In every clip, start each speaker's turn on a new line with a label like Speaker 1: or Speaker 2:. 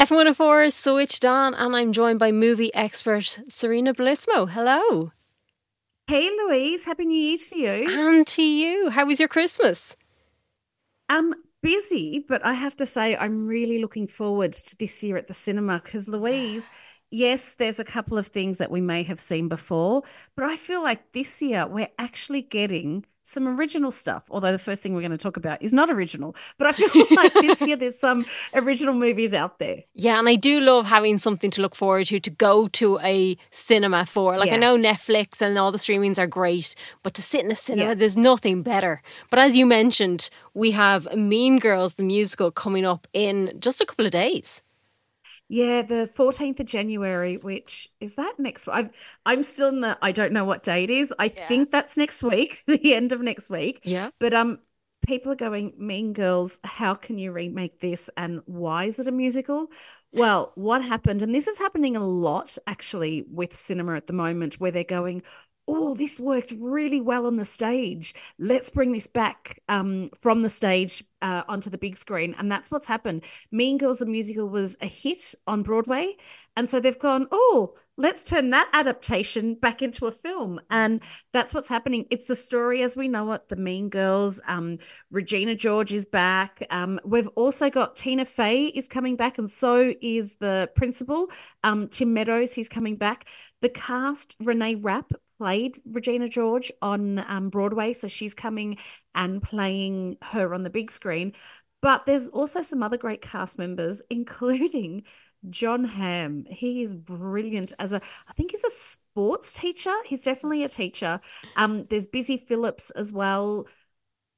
Speaker 1: F104 switched on, and I'm joined by movie expert Sarina Bellissimo. Hello.
Speaker 2: Hey, Louise. Happy New Year to you.
Speaker 1: And to you. How was your Christmas?
Speaker 2: I'm busy, but I have to say, I'm really looking forward to this year at the cinema because, Louise, yes, there's a couple of things that we may have seen before, but I feel like this year we're actually getting some original stuff. Although the first thing we're going to talk about is not original, but I feel like this year there's some original movies out there.
Speaker 1: Yeah, and I do love having something to look forward to to go to a cinema for. Like
Speaker 2: Yeah.
Speaker 1: I know Netflix and all the streamings are great, but to sit in a cinema,
Speaker 2: Yeah.
Speaker 1: there's nothing better. But as you mentioned, we have Mean Girls the musical coming up in just a couple of days.
Speaker 2: Yeah, the 14th of January, which is that next I'm I'm still in the I don't know what day it is. I think that's next week, the end of next week.
Speaker 1: Yeah.
Speaker 2: But um people are going, Mean Girls, how can you remake this and why is it a musical? Well, what happened, and this is happening a lot actually with cinema at the moment, where they're going, Oh, this worked really well on the stage. Let's bring this back um, from the stage uh, onto the big screen. And that's what's happened. Mean Girls, the musical, was a hit on Broadway. And so they've gone, oh, let's turn that adaptation back into a film. And that's what's happening. It's the story as we know it, the Mean Girls. Um, Regina George is back. Um, we've also got Tina Fey is coming back, and so is the principal, um, Tim Meadows. He's coming back. The cast, Renee Rapp played Regina George on um, Broadway, so she's coming and playing her on the big screen. But there's also some other great cast members, including Jon Hamm. He is brilliant as a, I think he's a sports teacher. He's definitely a teacher. Um, there's Busy Phillips as well.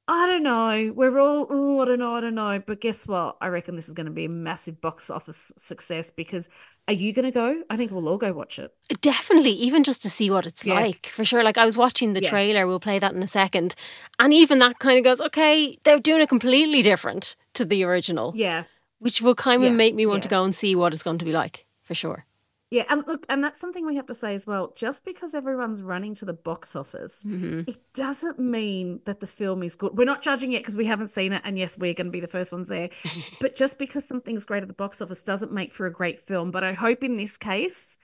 Speaker 2: I don't know. We're all, I don't know, I don't know. But guess what? I reckon this is going to be a massive box office success because are you going to go? I think we'll all go watch it.
Speaker 1: Definitely, even just to see what it's
Speaker 2: Yeah.
Speaker 1: like, for sure. Like I was watching the
Speaker 2: Yeah.
Speaker 1: trailer, we'll play that in a second, and even that kind of goes, okay, they're doing it completely different to the original,
Speaker 2: Yeah.
Speaker 1: which will kind of
Speaker 2: Yeah,
Speaker 1: make me want to go and see what it's going to be like, for sure.
Speaker 2: Yeah, and look, and that's something we have to say as well. Just because everyone's running to the box office, mm-hmm. it doesn't mean that the film is good. We're not judging it because we haven't seen it, and yes, we're going to be the first ones there. but just because something's great at the box office doesn't make for a great film. But I hope in this case,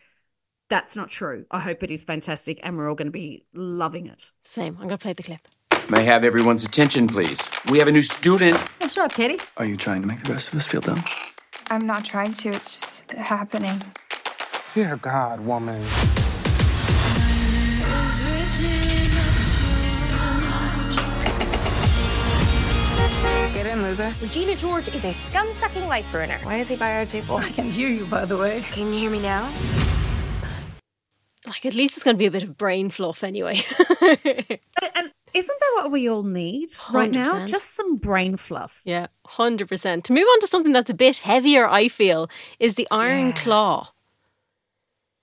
Speaker 2: that's not true. I hope it is fantastic, and we're all going to be loving it.
Speaker 1: Same. I'm going to play the clip.
Speaker 3: May I have everyone's attention, please. We have a new student.
Speaker 4: What's up, Katie?
Speaker 5: Are you trying to make the rest of us feel dumb?
Speaker 6: I'm not trying to, it's just happening.
Speaker 7: Dear God, woman.
Speaker 4: Get in, loser.
Speaker 8: Regina George is a scum sucking life ruiner.
Speaker 4: Why is he by our table?
Speaker 5: I can hear you, by the way.
Speaker 8: Can you hear me now?
Speaker 1: Like, at least it's going to be a bit of brain fluff anyway.
Speaker 2: And, and um, isn't that what we all need right now?
Speaker 1: 100%.
Speaker 2: Just some brain fluff.
Speaker 1: yeah, 100%. To move on to something that's a bit heavier, I feel, is the Iron
Speaker 2: Yeah.
Speaker 1: Claw.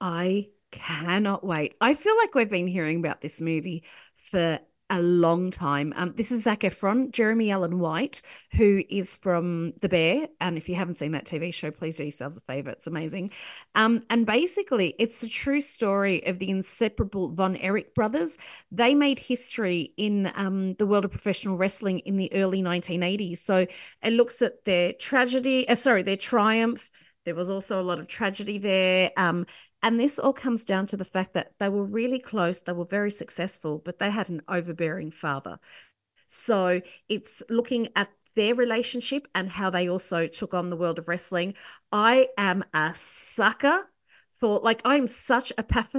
Speaker 2: I cannot wait. I feel like we've been hearing about this movie for a long time. Um, this is Zac Efron, Jeremy Allen White, who is from The Bear. And if you haven't seen that TV show, please do yourselves a favor. It's amazing. Um, and basically, it's the true story of the inseparable Von Erich brothers. They made history in um, the world of professional wrestling in the early 1980s. So it looks at their tragedy, uh, sorry, their triumph. There was also a lot of tragedy there. Um, and this all comes down to the fact that they were really close, they were very successful, but they had an overbearing father. So it's looking at their relationship and how they also took on the world of wrestling. I am a sucker for, like, I'm such a paf-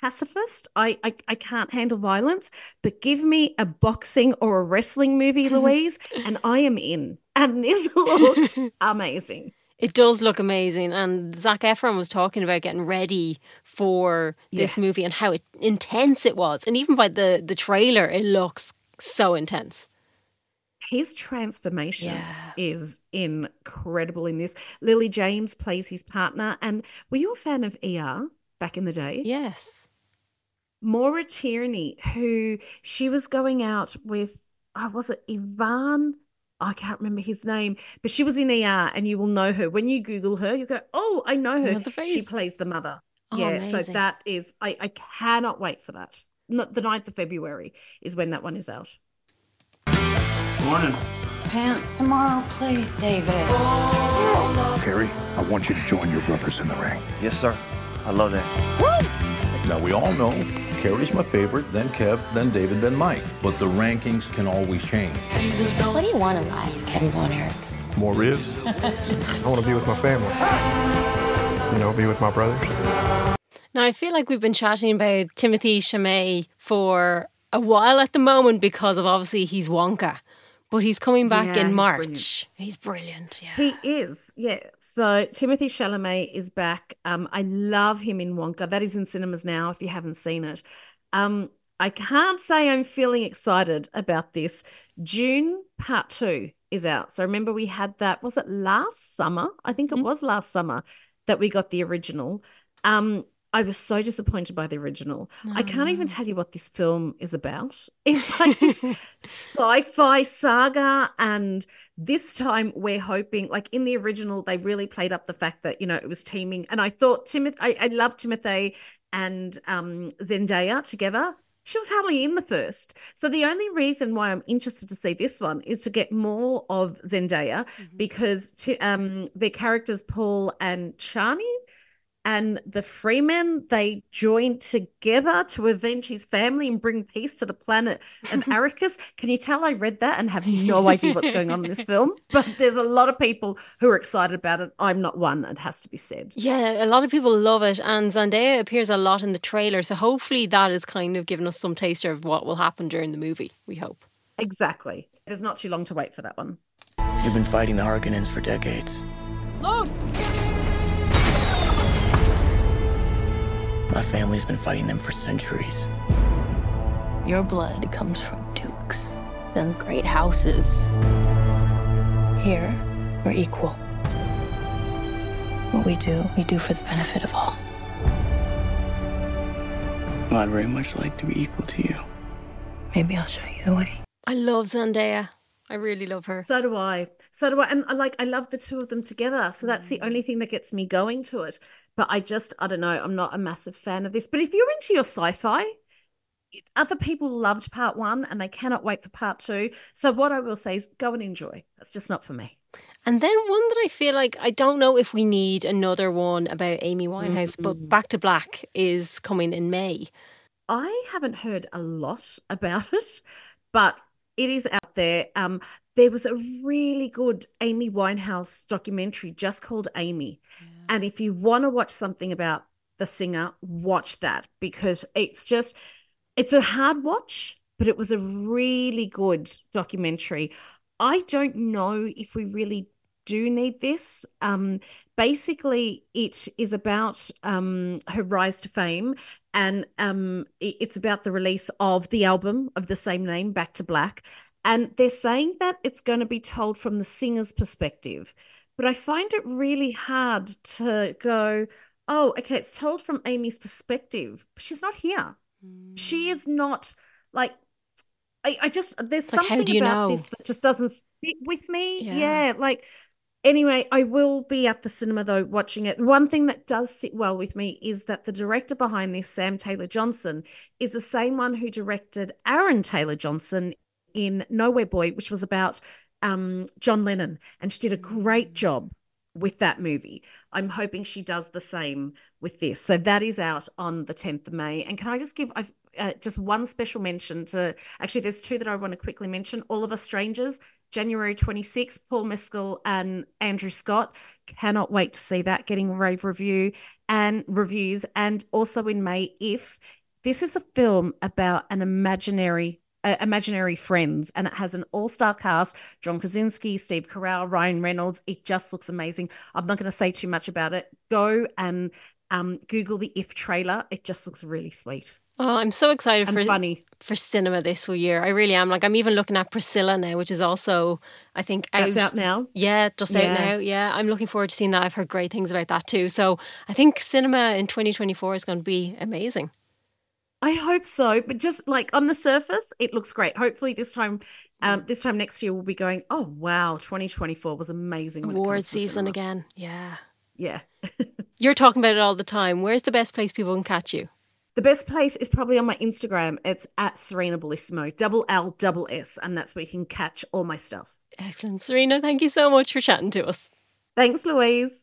Speaker 2: pacifist. I, I I can't handle violence, but give me a boxing or a wrestling movie, Louise, and I am in. And this looks amazing.
Speaker 1: It does look amazing. And Zac Efron was talking about getting ready for this
Speaker 2: Yeah.
Speaker 1: movie and how it, intense it was. And even by the, the trailer, it looks so intense.
Speaker 2: his transformation
Speaker 1: Yeah.
Speaker 2: is incredible in this. Lily James plays his partner. And were you a fan of ER back in the day?
Speaker 1: Yes.
Speaker 2: Maura Tierney, who she was going out with, oh, was it Ivan? I can't remember his name, but she was in ER and you will know her. When you Google her, you go, oh, I know her.
Speaker 1: know the
Speaker 2: She
Speaker 1: face.
Speaker 2: plays the mother.
Speaker 1: Oh,
Speaker 2: yeah, so that is, I, I cannot wait for that. Not the 9th of February is when that one is out.
Speaker 5: Morning.
Speaker 9: pants tomorrow, please, David.
Speaker 10: Kerry, I want you to join your brothers in the ring.
Speaker 11: Yes, sir. I love that.
Speaker 10: Now, we all know Kerry's my favorite, then Kev, then David, then Mike. But the rankings can always change.
Speaker 12: What do you want in life, Kevin Von Erich?
Speaker 10: More ribs?
Speaker 13: I want to be with my family. You know, be with my brothers.
Speaker 1: Now, I feel like we've been chatting about Timothée Chalamet for a while at the moment because of obviously he's Wonka. But he's coming back
Speaker 2: Yeah,
Speaker 1: in
Speaker 2: he's
Speaker 1: March.
Speaker 2: brilliant.
Speaker 1: He's brilliant. Yeah.
Speaker 2: He is, yeah. So Timothée Chalamet is back. Um, I love him in Wonka. That is in cinemas now. If you haven't seen it, um, I can't say I'm feeling excited about this. Dune Part Two is out. So remember we had that. Was it last summer? I think it was last summer that we got the original. Um, I was so disappointed by the original. I can't even tell you what this film is about. It's like this sci-fi saga, and this time we're hoping, like in the original, they really played up the fact that you know it was teaming. And I thought Timothy, I, I love Timothy and um, Zendaya together. She was hardly in the first. So the only reason why I'm interested to see this one is to get more of Zendaya because t- um, their characters Paul and Chani and the Fremen they join together to avenge his family and bring peace to the planet of Arrakis. Can you tell I read that and have no idea what's going on in this film? But there's a lot of people who are excited about it. I'm not one, it has to be said.
Speaker 1: Yeah, a lot of people love it, and Zendaya appears a lot in the trailer. So hopefully that is kind of giving us some taster of what will happen during the movie. We hope.
Speaker 2: Exactly. There's not too long to wait for that one.
Speaker 5: You've been fighting the Harkonnens for decades. My family's been fighting them for centuries.
Speaker 12: Your blood comes from dukes and great houses. Here, we're equal. What we do, we do for the benefit of all.
Speaker 5: Well, I'd very much like to be equal to you.
Speaker 12: Maybe I'll show you the way.
Speaker 1: I love Zendaya. I really love her.
Speaker 2: So do I. So do I. And I like I love the two of them together. So that's the mm. only thing that gets me going to it. But I just I don't know, I'm not a massive fan of this. But if you're into your sci-fi, other people loved part one and they cannot wait for part two. So what I will say is go and enjoy. That's just not for me.
Speaker 1: And then one that I feel like I don't know if we need another one about Amy Winehouse, but mm. Back to Black is coming in May.
Speaker 2: I haven't heard a lot about it, but it is out there. Um, there was a really good Amy Winehouse documentary just called Amy. And if you want to watch something about the singer, watch that because it's just, it's a hard watch, but it was a really good documentary. I don't know if we really do need this. Um, basically, it is about um, her rise to fame, and um, it's about the release of the album of the same name, Back to Black. And they're saying that it's going to be told from the singer's perspective. But I find it really hard to go, oh, okay, it's told from Amy's perspective, but she's not here. She is not like I, I just there's
Speaker 1: Like, how
Speaker 2: something
Speaker 1: you
Speaker 2: about
Speaker 1: know?
Speaker 2: this that just doesn't sit with me.
Speaker 1: Yeah.
Speaker 2: Yeah. like anyway, I will be at the cinema though watching it. One thing that does sit well with me is that the director behind this, Sam Taylor Johnson, is the same one who directed Aaron Taylor Johnson in Nowhere Boy, which was about um, John Lennon, and she did a great job with that movie. I'm hoping she does the same with this. So that is out on the 10th of May. And can I just give I've, uh, just one special mention to actually, there's two that I want to quickly mention. All of Us Strangers, January 26th, Paul Mescal and Andrew Scott. Cannot wait to see that getting rave review and reviews. And also in May, If. This is a film about an imaginary uh, imaginary friends and it has an all-star cast john krasinski steve carell ryan reynolds it just looks amazing i'm not going to say too much about it go and um, google the if trailer it just looks really sweet
Speaker 1: Oh, I'm so excited for
Speaker 2: funny
Speaker 1: for cinema this whole year. I really am. Like I'm even looking at Priscilla now, which is also I think
Speaker 2: that's out now
Speaker 1: Yeah, just out
Speaker 2: Yeah.
Speaker 1: now. Yeah, I'm looking forward to seeing that. I've heard great things about that too. So I think cinema in 2024 is going to be amazing.
Speaker 2: I hope so, but just like on the surface, it looks great. Hopefully, this time, um, this time next year, we'll be going. Oh wow, 2024 was amazing.
Speaker 1: Award season
Speaker 2: cinema."
Speaker 1: again. Yeah.
Speaker 2: Yeah,
Speaker 1: You're talking about it all the time. Where's the best place people can catch you?
Speaker 2: The best place is probably on my Instagram. It's at Sarina Bellissimo, double L, double S, and that's where you can catch all my stuff.
Speaker 1: Excellent. Sarina, thank you so much for chatting to us.
Speaker 2: Thanks, Louise.